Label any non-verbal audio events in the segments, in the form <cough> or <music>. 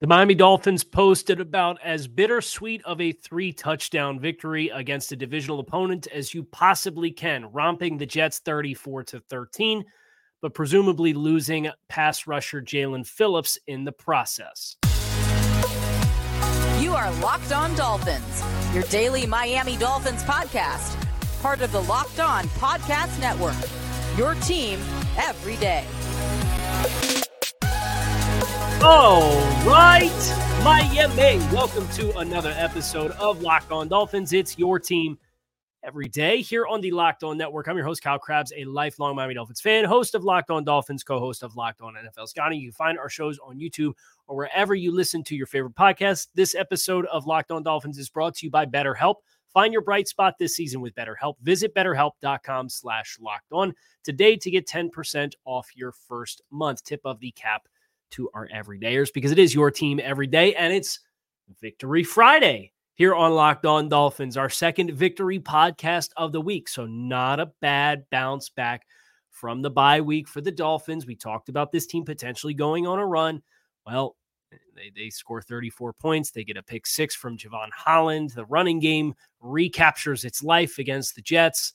The Miami Dolphins posted about as bittersweet of a three touchdown victory against a divisional opponent as you possibly can, romping the Jets 34 to 13, but presumably losing pass rusher Jaelan Phillips in the process. You are Locked On Dolphins, your daily Miami Dolphins podcast, part of the Locked On Podcast Network. Your team every day. All right, Miami. Welcome to another episode of Locked On Dolphins. It's your team every day here on the Locked On Network. I'm your host, Kyle Crabbs, a lifelong Miami Dolphins fan, host of Locked On Dolphins, co host of Locked On NFL Scouting. You can find our shows on YouTube or wherever you listen to your favorite podcast. This episode of Locked On Dolphins is brought to you by BetterHelp. Find your bright spot this season with BetterHelp. Visit betterhelp.com slash locked on today to get 10% off your first month. Tip of the cap to our everydayers because it is your team every day and it's Victory Friday here on Locked On Dolphins, our second victory podcast of the week. So, not a bad bounce back from the bye week for the Dolphins. We talked about this team potentially going on a run. Well, they, they score 34 points. They get a pick six from Jevon Holland. The running game recaptures its life against the Jets.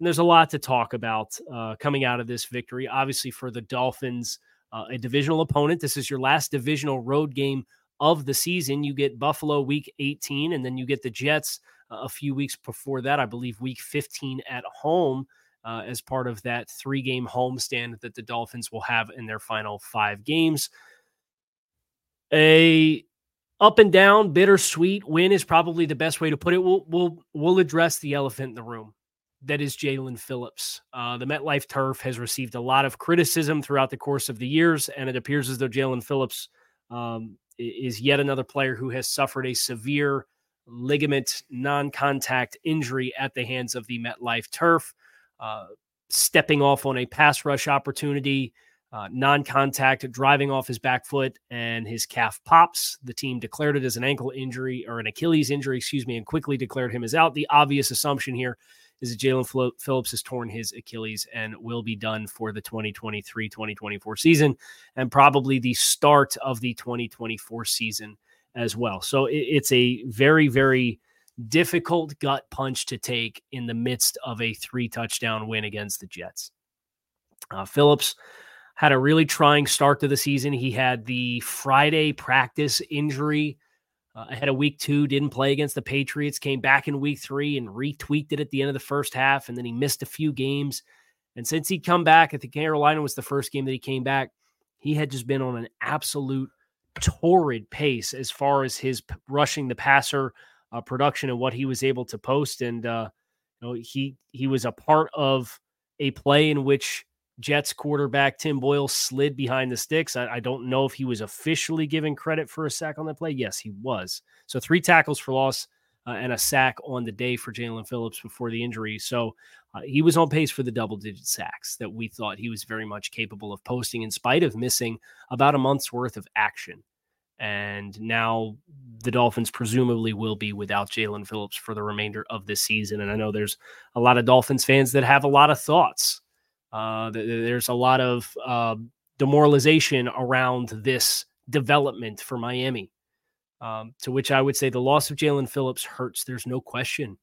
And there's a lot to talk about uh, coming out of this victory. Obviously, for the Dolphins, uh, a divisional opponent. This is your last divisional road game of the season. You get Buffalo week 18, and then you get the Jets uh, a few weeks before that, I believe week 15 at home. Uh, as part of that three game homestand that the Dolphins will have in their final five games. A up and down, bittersweet win is probably the best way to put it. We'll we'll we'll address the elephant in the room that is Jaelan Phillips. Uh, the MetLife turf has received a lot of criticism throughout the course of the years, and it appears as though Jaelan Phillips um, is yet another player who has suffered a severe ligament non contact injury at the hands of the MetLife turf, uh, stepping off on a pass rush opportunity. Uh, non contact, driving off his back foot, and his calf pops. The team declared it as an ankle injury or an Achilles injury, excuse me, and quickly declared him as out. The obvious assumption here is that Jaelan Phillips has torn his Achilles and will be done for the 2023 2024 season and probably the start of the 2024 season as well. So it's a very, very difficult gut punch to take in the midst of a three touchdown win against the Jets. Uh, Phillips had a really trying start to the season. He had the Friday practice injury uh, ahead of week two, didn't play against the Patriots, came back in week three and retweaked it at the end of the first half. And then he missed a few games. And since he'd come back, I think Carolina was the first game that he came back, he had just been on an absolute torrid pace as far as his p- rushing the passer uh, production and what he was able to post. And, uh, you know, he, he was a part of a play in which Jets quarterback Tim Boyle slid behind the sticks. I, I, don't know if he was officially given credit for a sack on that play. Yes, he was. So three tackles for loss uh, and a sack on the day for Jaelan Phillips before the injury. So uh, he was on pace for the double digit sacks that we thought he was very much capable of posting in spite of missing about a month's worth of action. And now the Dolphins presumably will be without Jaelan Phillips for the remainder of this season. And I know there's a lot of Dolphins fans that have a lot of thoughts uh, there's a lot of uh, demoralization around this development for Miami. Um, to which I would say the loss of Jaelan Phillips hurts. There's no question.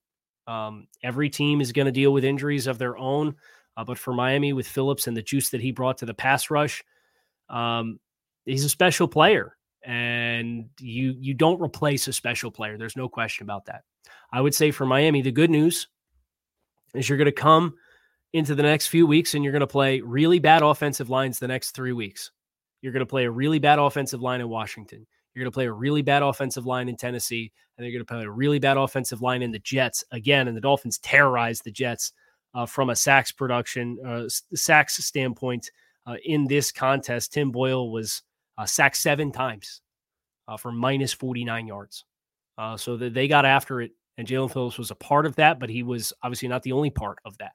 Um, every team is going to deal with injuries of their own, uh, but for Miami with Phillips and the juice that he brought to the pass rush, um, he's a special player, and you you don't replace a special player. There's no question about that. I would say for Miami, the good news is you're going to come into the next few weeks and you're going to play really bad offensive lines the next three weeks. You're going to play a really bad offensive line in Washington. You're going to play a really bad offensive line in Tennessee, and you're going to play a really bad offensive line in the Jets again. And the Dolphins terrorized the Jets uh, from a sacks production, uh, sacks standpoint uh, in this contest. Tim Boyle was uh, sacked seven times uh, for minus 49 yards. Uh, so that they got after it And Jaelan Phillips was a part of that, but he was obviously not the only part of that.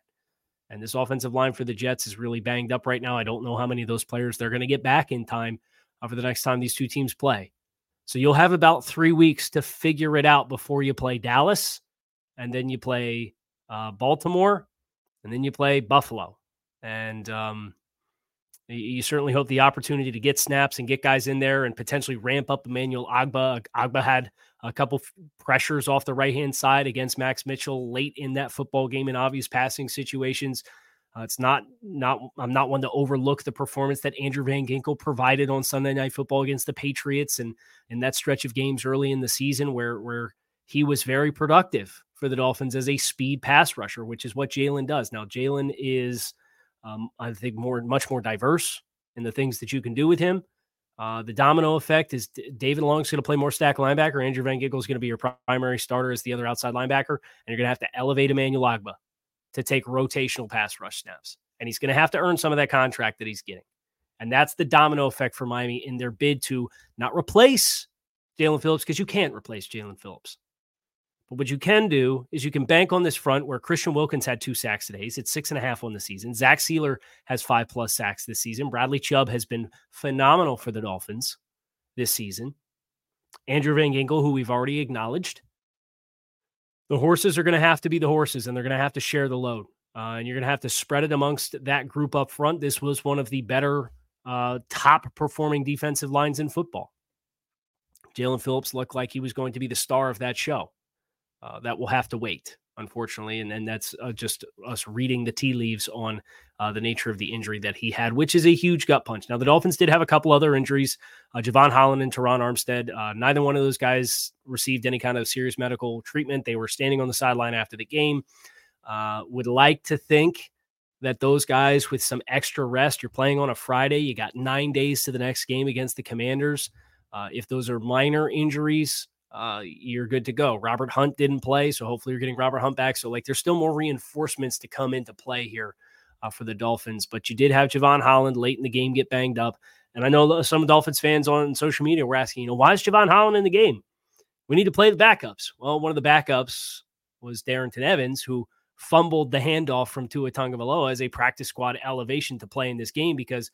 And this offensive line for the Jets is really banged up right now. I don't know how many of those players they're going to get back in time uh, for the next time these two teams play. So you'll have about three weeks to figure it out before you play Dallas, and then you play uh, Baltimore, and then you play Buffalo. And um, you certainly hope the opportunity to get snaps and get guys in there and potentially ramp up Emmanuel Ogbah. Agba had a couple pressures off the right hand side against Max Mitchell late in that football game in obvious passing situations. Uh, it's not not I'm not one to overlook the performance that Andrew Van Ginkel provided on Sunday Night Football against the Patriots and in that stretch of games early in the season where where he was very productive for the Dolphins as a speed pass rusher, which is what Jaelan does. Now Jaelan is um, I think more much more diverse in the things that you can do with him. Uh, the domino effect is David Long's going to play more stack linebacker. Andrew Van Ginkel is going to be your primary starter as the other outside linebacker, and you're going to have to elevate Emmanuel Ogbah to take rotational pass rush snaps. And he's going to have to earn some of that contract that he's getting. And that's the domino effect for Miami in their bid to not replace Jaelan Phillips because you can't replace Jaelan Phillips. But what you can do is you can bank on this front where Christian Wilkins had two sacks today. He's at six and a half on the season. Zach Sieler has five plus sacks this season. Bradley Chubb has been phenomenal for the Dolphins this season. Andrew Van Ginkel, who we've already acknowledged. The horses are going to have to be the horses and they're going to have to share the load. Uh, and you're going to have to spread it amongst that group up front. This was one of the better uh, top performing defensive lines in football. Jaelan Phillips looked like he was going to be the star of that show uh, that will have to wait, unfortunately. And, and that's uh, just us reading the tea leaves on uh, the nature of the injury that he had, which is a huge gut punch. Now, the Dolphins did have a couple other injuries uh, Jevon Holland and Terron Armstead. Uh, neither one of those guys received any kind of serious medical treatment. They were standing on the sideline after the game. Uh, would like to think that those guys with some extra rest, you're playing on a Friday, you got nine days to the next game against the Commanders. Uh, if those are minor injuries, uh, you're good to go. Robert Hunt didn't play, so hopefully you're getting Robert Hunt back. So like, there's still more reinforcements to come into play here uh, for the Dolphins. But you did have Jevon Holland late in the game get banged up, and I know some Dolphins fans on social media were asking, you know, why is Jevon Holland in the game? We need to play the backups. Well, one of the backups was Darrynton Evans, who fumbled the handoff from Tua Tagovailoa as a practice squad elevation to play in this game because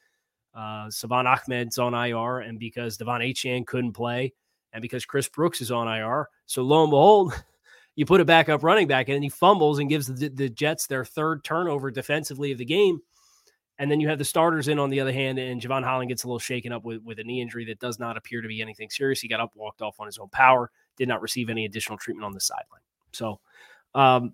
uh, Salvon Ahmed's on IR and because De'Von Achane couldn't play and because Chris Brooks is on IR. So lo and behold, <laughs> you put a backup running back in and he fumbles and gives the, the Jets their third turnover defensively of the game. And then you have the starters in on the other hand, and Jevon Holland gets a little shaken up with, with a knee injury that does not appear to be anything serious. He got up, walked off on his own power, did not receive any additional treatment on the sideline. So, um,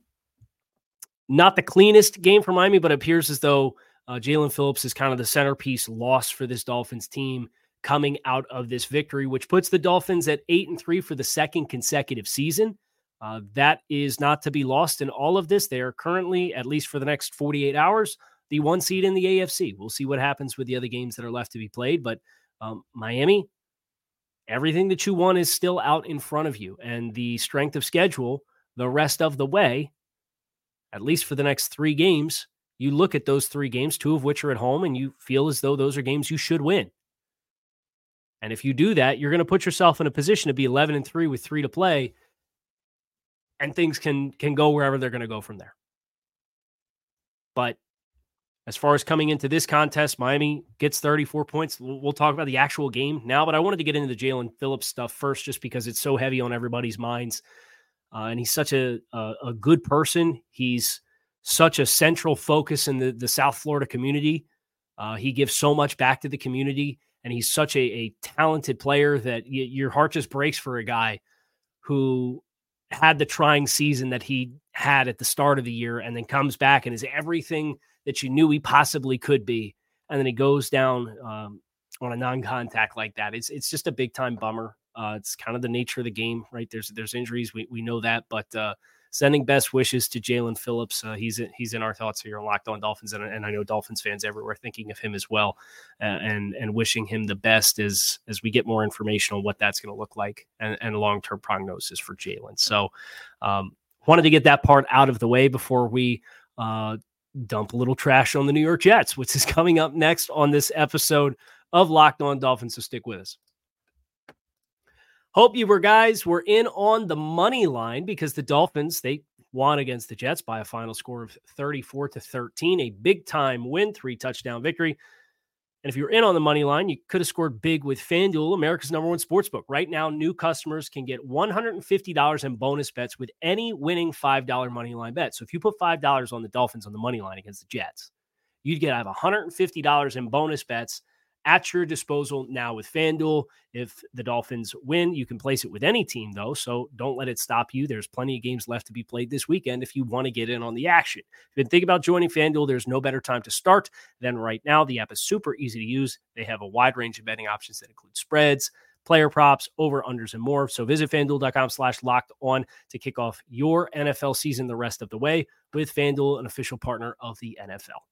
not the cleanest game for Miami, but it appears as though uh, Jaelan Phillips is kind of the centerpiece loss for this Dolphins team coming out of this victory, which puts the Dolphins at eight and three for the second consecutive season. Uh, that is not to be lost in all of this. They are currently, at least for the next 48 hours, the one seed in the AFC. We'll see what happens with the other games that are left to be played. But um, Miami, everything that you want is still out in front of you. And the strength of schedule, the rest of the way, at least for the next three games, you look at those three games, two of which are at home, and you feel as though those are games you should win. And if you do that, you're going to put yourself in a position to be 11 and 3 with 3 to play and things can can go wherever they're going to go from there. But as far as coming into this contest, Miami gets 34 points. We'll talk about the actual game now, but I wanted to get into the Jaelan Phillips stuff first just because it's so heavy on everybody's minds. Uh, and he's such a, a, a good person. He's such a central focus in the, the South Florida community. Uh, he gives so much back to the community and he's such a, a talented player that y- your heart just breaks for a guy who had the trying season that he had at the start of the year and then comes back and is everything that you knew he possibly could be. And then he goes down um, on a non-contact like that. It's it's just a big time bummer. Uh, it's kind of the nature of the game right? There's there's injuries. We, we know that. But uh, sending best wishes to Jaelan Phillips. Uh, he's in, he's in our thoughts here on Locked On Dolphins, and, and I know Dolphins fans everywhere thinking of him as well, uh, and and wishing him the best as as we get more information on what that's going to look like and, and long term prognosis for Jaelan. So, um, wanted to get that part out of the way before we. Uh, dump a little trash on the New York Jets, which is <laughs> coming up next on this episode of Locked On Dolphins. So stick with us. Hope you were guys were in on the money line because the Dolphins, they won against the Jets by a final score of 34 to 13, a big time win, three touchdown victory. And if you're in on the money line, you could have scored big with FanDuel, America's number one sports book. Right now, new customers can get $150 in bonus bets with any winning $5 money line bet. So if you put $5 on the Dolphins on the money line against the Jets, you'd get have $150 in bonus bets at your disposal now with FanDuel. If the Dolphins win, you can place it with any team, though. So don't let it stop you. There's plenty of games left to be played this weekend if you want to get in on the action. If you've been thinking about joining FanDuel, there's no better time to start than right now. The app is super easy to use. They have a wide range of betting options that include spreads, player props, over unders, and more. So visit fanduel.com slash locked on to kick off your NFL season the rest of the way with FanDuel, an official partner of the NFL.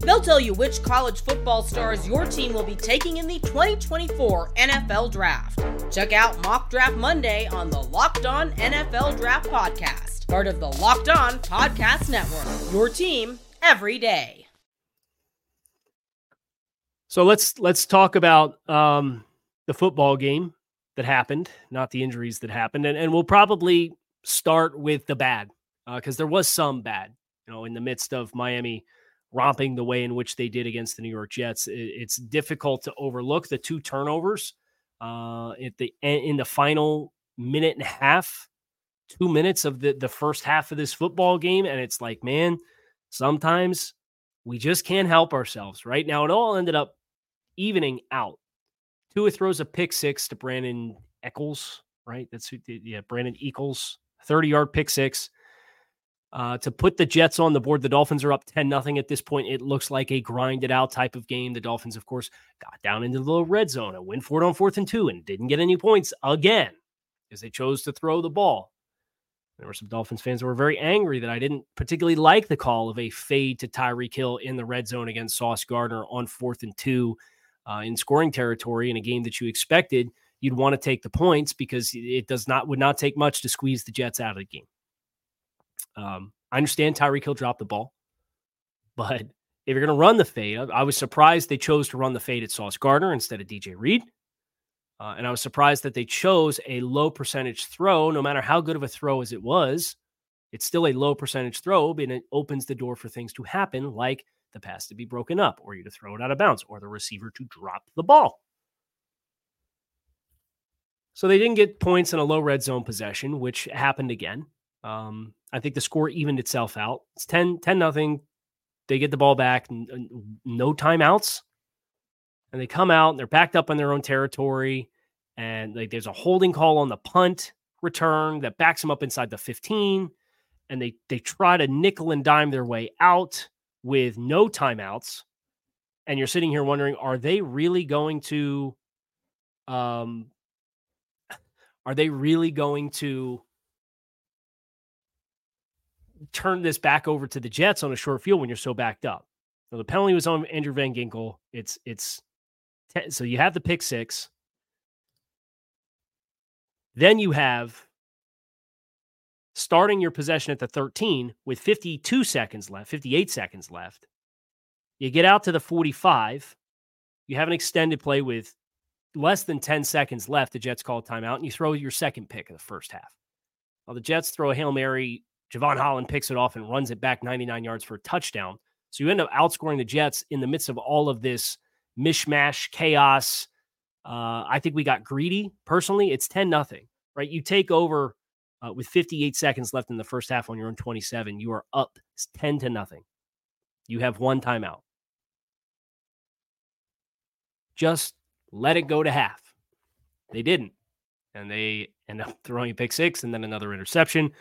They'll tell you which college football stars your team will be taking in the 2024 NFL Draft. Check out Mock Draft Monday on the Locked On NFL Draft Podcast part of the Locked On Podcast Network. Your team every day. So let's let's talk about um, the football game that happened, not the injuries that happened, and, and we'll probably start with the bad because uh, there was some bad, you know, in the midst of Miami romping the way in which they did against the New York Jets. It, it's difficult to overlook the two turnovers uh, at the in the final minute and a half two minutes of the, the first half of this football game. And it's like, man, sometimes we just can't help ourselves. Right now, it all ended up evening out. Tua throws a pick six to Brandon Echols, right? That's who, yeah, Brandon Echols, 30 yard pick six. Uh, to put the Jets on the board, the Dolphins are up 10 nothing at this point. It looks like a grinded out type of game. The Dolphins, of course, got down into the little red zone and went for it on fourth and two and didn't get any points again because they chose to throw the ball. There were some Dolphins fans who were very angry that I didn't particularly like the call of a fade to Tyreek Hill in the red zone against Sauce Gardner on fourth and two uh, in scoring territory in a game that you expected you'd want to take the points because it does not would not take much to squeeze the Jets out of the game. Um, I understand Tyreek Hill dropped the ball, but if you're going to run the fade, I, I was surprised they chose to run the fade at Sauce Gardner instead of DJ Reed. Uh, and I was surprised that they chose a low percentage throw, no matter how good of a throw as it was. It's still a low percentage throw, and it opens the door for things to happen, like the pass to be broken up, or you to throw it out of bounds, or the receiver to drop the ball. So they didn't get points in a low red zone possession, which happened again. Um, I think the score evened itself out. It's 10 10 nothing. They get the ball back, no timeouts and they come out and they're backed up in their own territory and like there's a holding call on the punt return that backs them up inside the 15 and they they try to nickel and dime their way out with no timeouts and you're sitting here wondering are they really going to um <sighs> are they really going to turn this back over to the Jets on a short field when you're so backed up? So the penalty was on Andrew Van Ginkel. It's it's ten, so you have the pick six. Then you have starting your possession at the 13 with 52 seconds left, 58 seconds left. You get out to the 45. You have an extended play with less than 10 seconds left. The Jets call timeout, and you throw your second pick of the first half. Well, the Jets throw a Hail Mary. Jevon Holland picks it off and runs it back 99 yards for a touchdown. So you end up outscoring the Jets in the midst of all of this mishmash, chaos. Uh, I think we got greedy. Personally, it's 10 nothing, right? You take over uh, with 58 seconds left in the first half on your own 27. You are up 10 to nothing. You have one timeout. Just let it go to half. They didn't. And they end up <laughs> throwing a pick six and then another interception.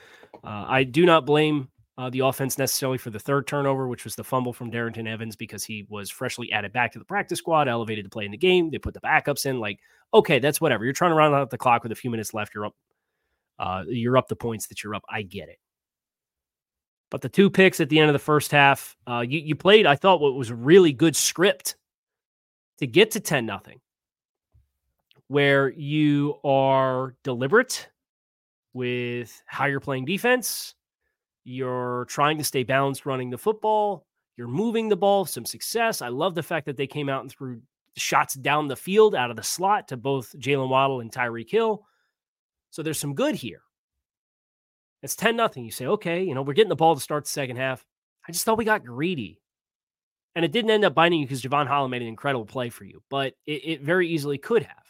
Uh, I do not blame uh, the offense necessarily for the third turnover, which was the fumble from Darrynton Evans because he was freshly added back to the practice squad, elevated to play in the game. They put the backups in. Like, okay, that's whatever. You're trying to run out the clock with a few minutes left. You're up. Uh, you're up the points that you're up. I get it. But the two picks at the end of the first half, uh, you, you played, I thought, what was really good script to get to 10 nothing where you are deliberate with how you're playing defense, you're trying to stay balanced running the football, you're moving the ball, some success. I love the fact that they came out and threw shots down the field out of the slot to both Jaylen Waddle and Tyreek Hill. So there's some good here. It's 10 nothing. You say, okay, you know, we're getting the ball to start the second half. I just thought we got greedy. And it didn't end up binding you because Jevon Holland made an incredible play for you, but it, it, very easily could have.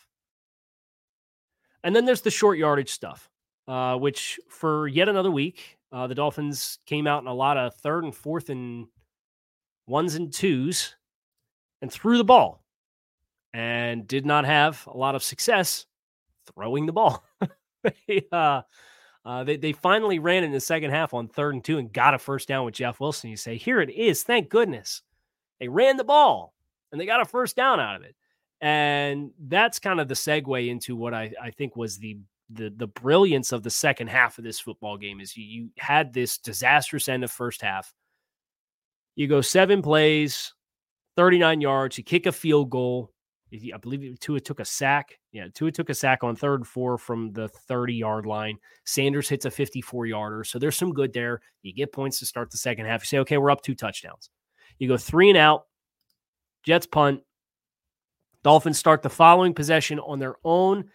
And then there's the short yardage stuff, uh, which for yet another week, uh, the Dolphins came out in a lot of third and fourth and ones and twos and threw the ball and did not have a lot of success throwing the ball. <laughs> they, uh, uh, they, they finally ran in the second half on third and two and got a first down with Jeff Wilson. You say, here it is. Thank goodness. They ran the ball and they got a first down out of it. And that's kind of the segue into what I, I think was the, the the brilliance of the second half of this football game is you, you had this disastrous end of first half. You go seven plays, 39 yards, you kick a field goal, I believe Tua took a sack. Yeah, Tua took a sack on third and four from the 30 yard line. Sanders hits a 54 yarder. So there's some good there. You get points to start the second half. You say, okay, we're up two touchdowns. You go three and out. Jets punt. Dolphins start the following possession on their own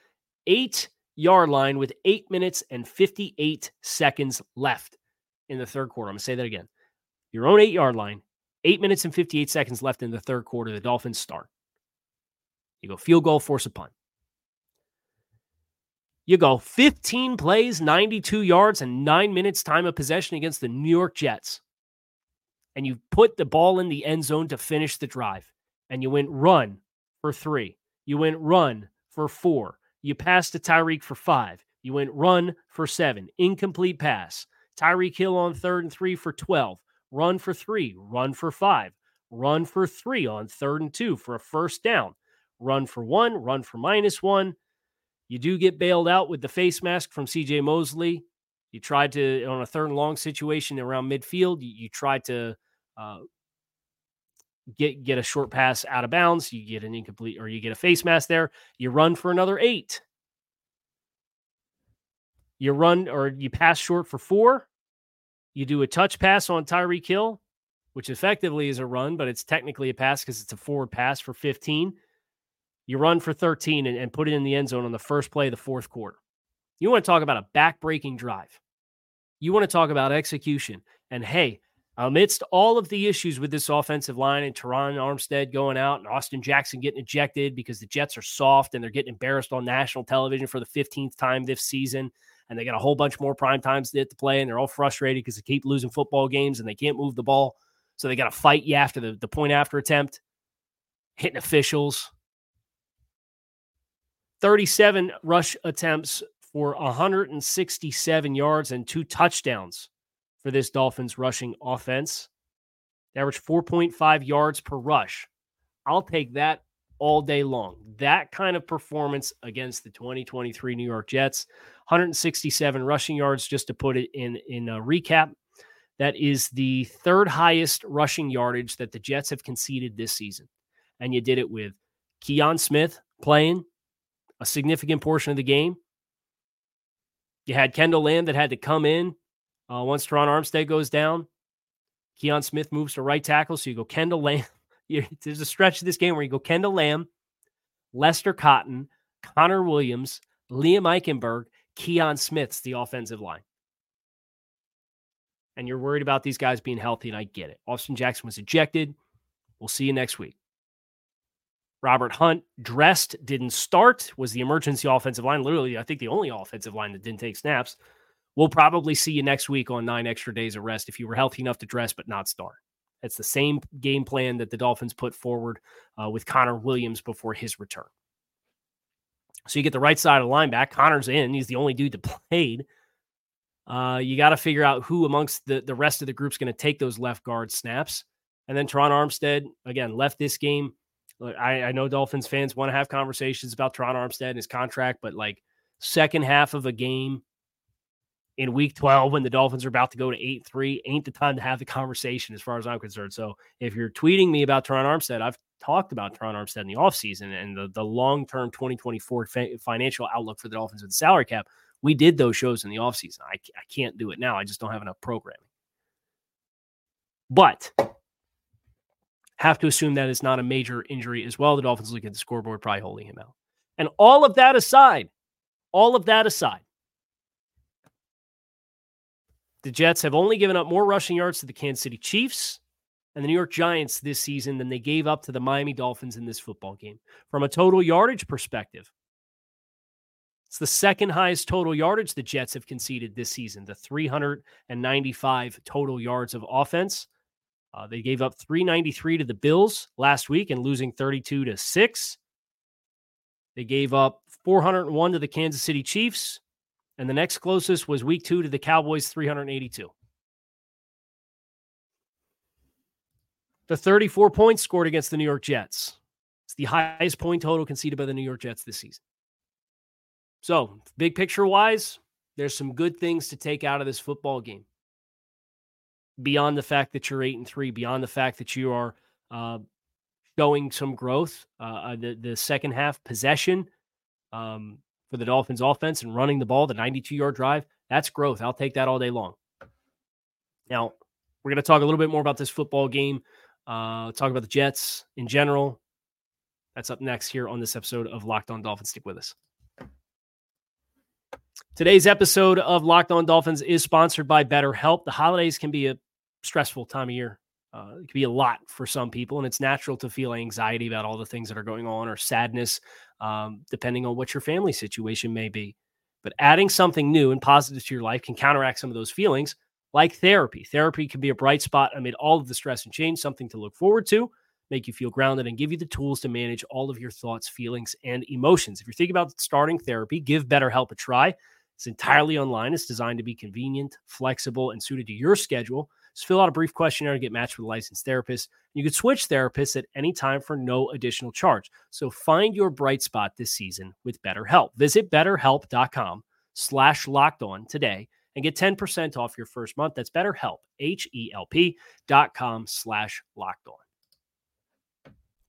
eight yard line with eight minutes and 58 seconds left in the third quarter. I'm going to say that again. Your own eight yard line, eight minutes and 58 seconds left in the third quarter. The Dolphins start. You go field goal, force a punt. You go 15 plays, 92 yards, and nine minutes time of possession against the New York Jets. And you put the ball in the end zone to finish the drive. And you went run for three. You went run for four. You passed to Tyreek for five. You went run for seven. Incomplete pass. Tyreek Hill on third and three for 12. Run for three. Run for five. Run for three on third and two for a first down run for one, run for minus one. You do get bailed out with the face mask from CJ Mosley. You tried to, on a third and long situation around midfield, you, you tried to uh, get get a short pass out of bounds. You get an incomplete or you get a face mask there. You run for another eight. You run or you pass short for four. You do a touch pass on Tyreek Hill, which effectively is a run, but it's technically a pass because it's a forward pass for 15. You run for 13 and, and put it in the end zone on the first play of the fourth quarter. You want to talk about a back-breaking drive. You want to talk about execution. And hey, amidst all of the issues with this offensive line and Terron Armstead going out and Austin Jackson getting ejected because the Jets are soft and they're getting embarrassed on national television for the 15th time this season. And they got a whole bunch more prime times to hit to play, and they're all frustrated because they keep losing football games and they can't move the ball. So they got to fight you after the, the point after attempt, hitting officials, 37 rush attempts for 167 yards and two touchdowns for this Dolphins rushing offense. They average 4.5 yards per rush. I'll take that all day long. That kind of performance against the 2023 New York Jets. 167 rushing yards, just to put it in, in a recap. That is the third highest rushing yardage that the Jets have conceded this season. And you did it with Kion Smith playing, a significant portion of the game. You had Kendall Lamm that had to come in uh, once Terron Armstead goes down. Kion Smith moves to right tackle. So you go Kendall Lamm. <laughs> There's a stretch of this game where you go Kendall Lamm, Lester Cotton, Connor Williams, Liam Eichenberg, Kion Smith's the offensive line. And you're worried about these guys being healthy, and I get it. Austin Jackson was ejected. We'll see you next week. Robert Hunt dressed, didn't start, was the emergency offensive line. Literally, I think the only offensive line that didn't take snaps. We'll probably see you next week on nine extra days of rest if you were healthy enough to dress but not start. It's the same game plan that the Dolphins put forward uh, with Connor Williams before his return. So you get the right side of the line back. Connor's in. He's the only dude that <laughs> played. Uh, you got to figure out who amongst the, the rest of the group's going to take those left guard snaps. And then Terron Armstead, again, left this game I, I know Dolphins fans want to have conversations about Terron Armstead and his contract, but like second half of a game, in week 12 when the Dolphins are about to go to 8 3 ain't the time to have the conversation as far as I'm concerned. So if you're tweeting me about Terron Armstead, I've talked about Terron Armstead in the offseason and the, the long term 2024 fa- financial outlook for the Dolphins with the salary cap. We did those shows in the offseason. I, I can't do it now. I just don't have enough programming. But have to assume that it's not a major injury as well. The Dolphins look at the scoreboard, probably holding him out. And all of that aside, all of that aside, the Jets have only given up more rushing yards to the Kansas City Chiefs and the New York Giants this season than they gave up to the Miami Dolphins in this football game. From a total yardage perspective, it's the second highest total yardage the Jets have conceded this season, the 395 total yards of offense. Uh, they gave up 393 to the Bills last week and losing 32 to 6. They gave up 401 to the Kansas City Chiefs and the next closest was week two to the Cowboys, 382. The 34 points scored against the New York Jets. It's the highest point total conceded by the New York Jets this season. So, big picture wise, there's some good things to take out of this football game. Beyond the fact that you're eight and three, beyond the fact that you are uh, showing some growth, uh, uh the the second half possession, um, for the Dolphins offense and running the ball, the 92 yard drive, that's growth. I'll take that all day long. Now, we're going to talk a little bit more about this football game, uh, talk about the Jets in general. That's up next here on this episode of Locked On Dolphins. Stick with us. Today's episode of Locked On Dolphins is sponsored by BetterHelp. The holidays can be a stressful time of year. Uh, it can be a lot for some people, and it's natural to feel anxiety about all the things that are going on or sadness um, depending on what your family situation may be. But adding something new and positive to your life can counteract some of those feelings, like therapy. Therapy can be a bright spot amid all of the stress and change, something to look forward to, make you feel grounded, and give you the tools to manage all of your thoughts, feelings, and emotions. If you're thinking about starting therapy, give BetterHelp a try. It's entirely online. It's designed to be convenient, flexible, and suited to your schedule. Just fill out a brief questionnaire to get matched with a licensed therapist. You can switch therapists at any time for no additional charge. So find your bright spot this season with BetterHelp. Visit betterhelp.com slash locked on today and get 10% off your first month. That's BetterHelp, H-E-L-P dot com slash locked on.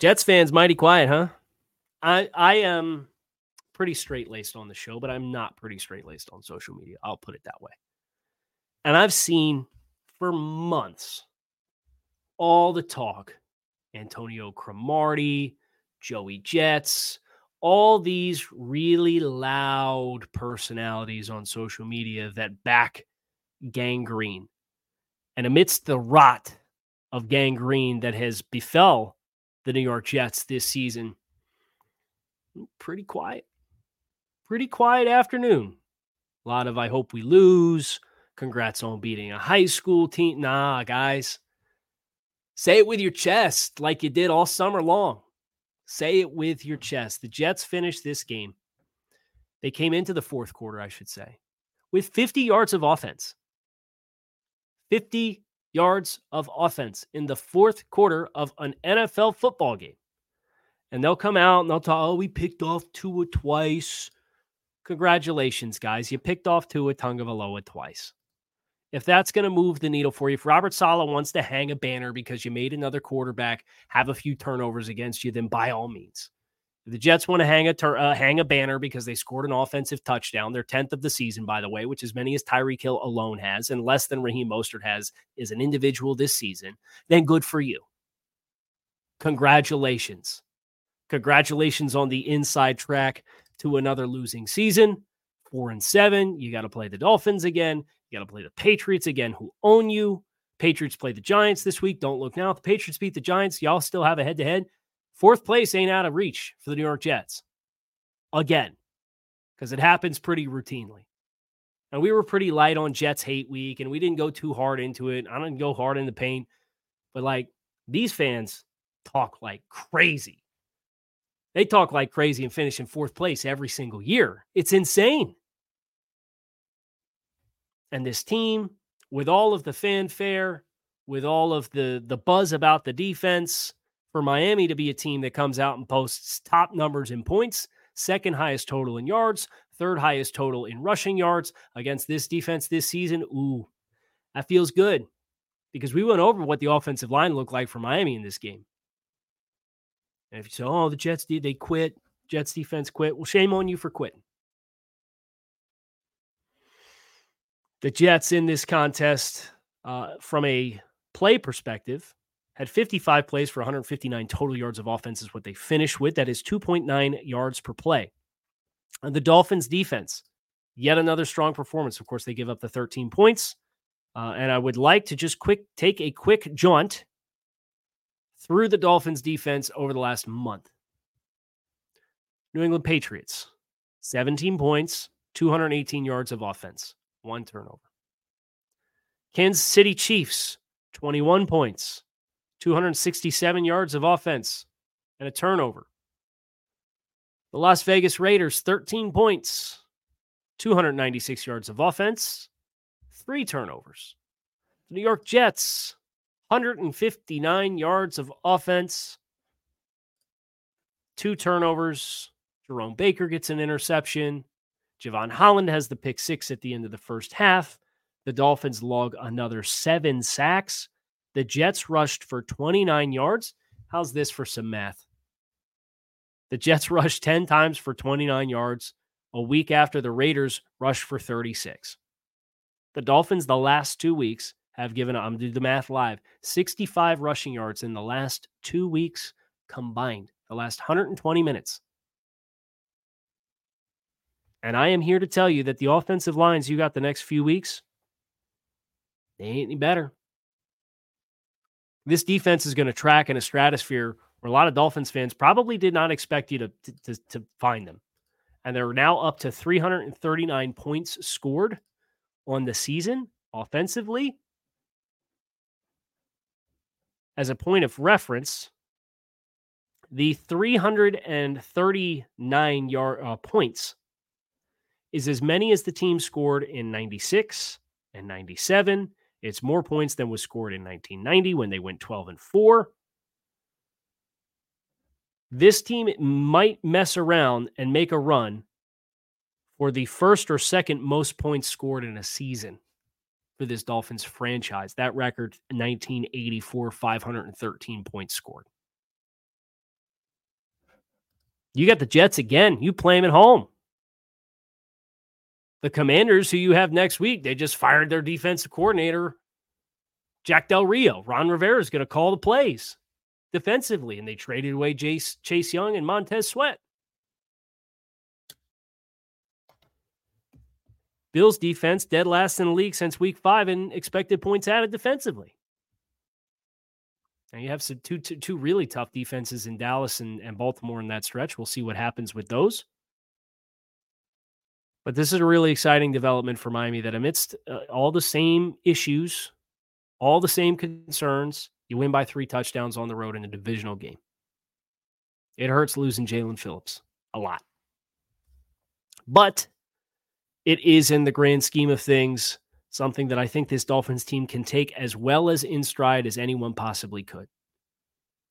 Jets fans, mighty quiet, huh? I I am pretty straight laced on the show, but I'm not pretty straight laced on social media. I'll put it that way. And I've seen for months all the talk Antonio Cromartie, Joey Jets, all these really loud personalities on social media that back gangrene. And amidst the rot of gangrene that has befell the New York Jets this season. Pretty quiet. Pretty quiet afternoon. A lot of I hope we lose. Congrats on beating a high school team. Nah, guys. Say it with your chest like you did all summer long. Say it with your chest. The Jets finished this game. They came into the fourth quarter, I should say, with 50 yards of offense. 50 yards of offense in the fourth quarter of an NFL football game. And they'll come out and they'll talk, oh, we picked off Tua twice. Congratulations, guys. You picked off Tua Tagovailoa twice. If that's going to move the needle for you, if Robert Saleh wants to hang a banner because you made another quarterback have a few turnovers against you, then by all means. The Jets want to hang a uh, hang a banner because they scored an offensive touchdown. Their tenth of the season, by the way, which as many as Tyreek Hill alone has, and less than Raheem Mostert has, is an individual this season. Then good for you. Congratulations, congratulations on the inside track to another losing season. Four and seven. You got to play the Dolphins again. You got to play the Patriots again, who own you. Patriots play the Giants this week. Don't look now. If the Patriots beat the Giants, y'all still have a head to head. Fourth place ain't out of reach for the New York Jets. Again, because it happens pretty routinely. And we were pretty light on Jets hate week and we didn't go too hard into it. I didn't go hard in the paint, but like these fans talk like crazy. They talk like crazy and finish in fourth place every single year. It's insane. And this team, with all of the fanfare, with all of the the buzz about the defense, for Miami to be a team that comes out and posts top numbers in points, second highest total in yards, third highest total in rushing yards against this defense this season. Ooh, that feels good because we went over what the offensive line looked like for Miami in this game. And if you say, oh, the Jets did, they quit, Jets defense quit. Well, shame on you for quitting. The Jets in this contest, uh, from a play perspective, had 55 plays for 159 total yards of offense, is what they finished with. That is 2.9 yards per play. And the Dolphins defense, yet another strong performance. Of course, they give up the 13 points. Uh, and I would like to just quick take a quick jaunt through the Dolphins defense over the last month. New England Patriots, 17 points, 218 yards of offense, one turnover. Kansas City Chiefs, 21 points, 267 yards of offense, and a turnover. The Las Vegas Raiders, 13 points, 296 yards of offense, three turnovers. The New York Jets, 159 yards of offense, two turnovers. Jerome Baker gets an interception. Jevon Holland has the pick six at the end of the first half. The Dolphins log another seven sacks. The Jets rushed for 29 yards. How's this for some math? The Jets <laughs> rushed 10 times for 29 yards a week after the Raiders rushed for 36. The Dolphins, the last two weeks, have given, I'm do the math live, 65 rushing yards in the last two weeks combined, the last 120 minutes. And I am here to tell you that the offensive lines you got the next few weeks, they ain't any better this defense is going to track in a stratosphere where a lot of Dolphins fans probably did not expect you to, to, to find them. And they're now up to 339 points scored on the season offensively. As a point of reference, the 339 yard uh, points is as many as the team scored in 96 and 97 it's more points than was scored in 1990 when they went 12 and 4. This team might mess around and make a run for the first or second most points scored in a season for this Dolphins franchise. That record 1984 513 points scored. You got the Jets again. You play them at home. The Commanders, who you have next week, they just fired their defensive coordinator, Jack Del Rio. Ron Rivera is going to call the plays defensively, and they traded away Jace, Chase Young and Montez Sweat. Bills defense dead last in the league since week five in expected points added defensively. And you have some two, two, two really tough defenses in Dallas and, and Baltimore in that stretch. We'll see what happens with those. But this is a really exciting development for Miami that amidst uh, all the same issues, all the same concerns, you win by three touchdowns on the road in a divisional game. It hurts losing Jaelan Phillips a lot. But it is in the grand scheme of things something that I think this Dolphins team can take as well as in stride as anyone possibly could.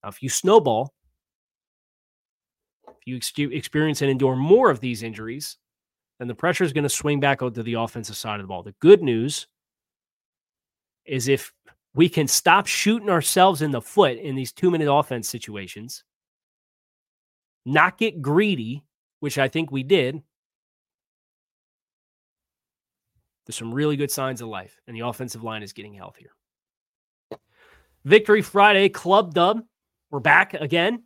Now, if you snowball, if you experience and endure more of these injuries, then the pressure is going to swing back onto the offensive side of the ball. The good news is if we can stop shooting ourselves in the foot in these two minute offense situations, not get greedy, which I think we did. There's some really good signs of life, and the offensive line is getting healthier. Victory Friday Club Dub. We're back again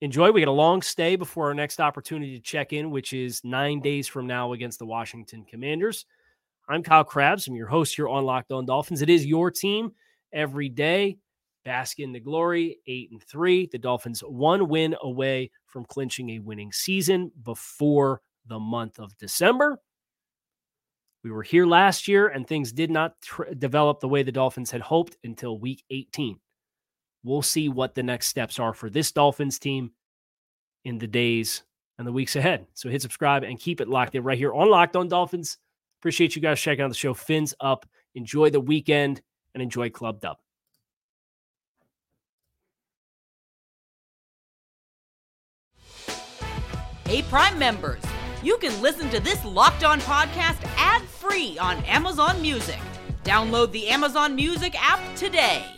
enjoy. We got a long stay before our next opportunity to check in, which is nine days from now against the Washington Commanders. I'm Kyle Crabbs. I'm your host here on Locked On Dolphins. It is your team every day. Bask in the glory, eight and three. The Dolphins one win away from clinching a winning season before the month of December. We were here last year and things did not tr- develop the way the Dolphins had hoped until week 18. We'll see what the next steps are for this Dolphins team in the days and the weeks ahead. So hit subscribe and keep it locked in right here on Locked On Dolphins. Appreciate you guys checking out the show. Fins up. Enjoy the weekend and enjoy Club Dub. Hey, Prime members, you can listen to this Locked On podcast ad free on Amazon Music. Download the Amazon Music app today.